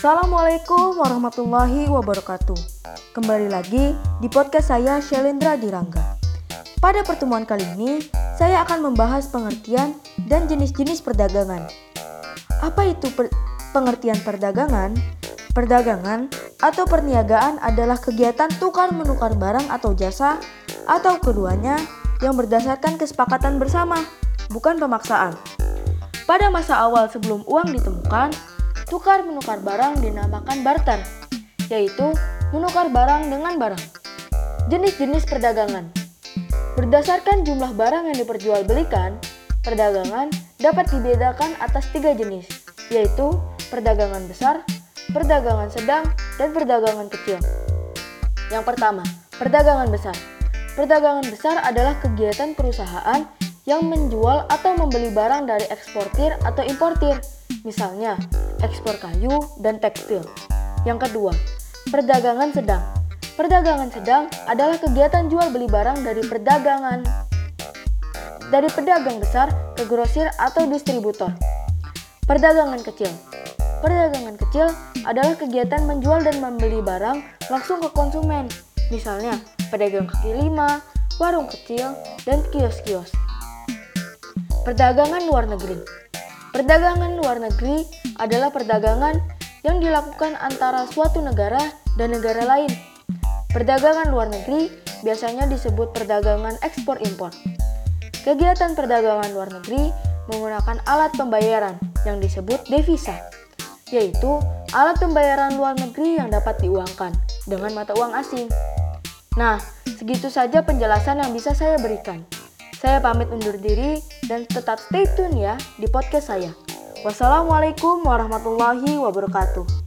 Assalamualaikum warahmatullahi wabarakatuh. Kembali lagi di podcast saya Shelindra Dirangga. Pada pertemuan kali ini, saya akan membahas pengertian dan jenis-jenis perdagangan. Apa itu per pengertian perdagangan? Perdagangan atau perniagaan adalah kegiatan tukar menukar barang atau jasa atau keduanya yang berdasarkan kesepakatan bersama, bukan pemaksaan. Pada masa awal sebelum uang ditemukan, tukar menukar barang dinamakan barter, yaitu menukar barang dengan barang. Jenis-jenis perdagangan Berdasarkan jumlah barang yang diperjualbelikan, perdagangan dapat dibedakan atas tiga jenis, yaitu perdagangan besar, perdagangan sedang, dan perdagangan kecil. Yang pertama, perdagangan besar. Perdagangan besar adalah kegiatan perusahaan yang menjual atau membeli barang dari eksportir atau importir, misalnya ekspor kayu dan tekstil. Yang kedua, perdagangan sedang. Perdagangan sedang adalah kegiatan jual beli barang dari perdagangan dari pedagang besar ke grosir atau distributor. Perdagangan kecil. Perdagangan kecil adalah kegiatan menjual dan membeli barang langsung ke konsumen. Misalnya, pedagang kaki lima, warung kecil, dan kios-kios. Perdagangan luar negeri. Perdagangan luar negeri adalah perdagangan yang dilakukan antara suatu negara dan negara lain. Perdagangan luar negeri biasanya disebut perdagangan ekspor-impor. Kegiatan perdagangan luar negeri menggunakan alat pembayaran yang disebut devisa, yaitu alat pembayaran luar negeri yang dapat diuangkan dengan mata uang asing. Nah, segitu saja penjelasan yang bisa saya berikan. Saya pamit undur diri dan tetap stay tune ya di podcast saya. Wassalamualaikum warahmatullahi wabarakatuh.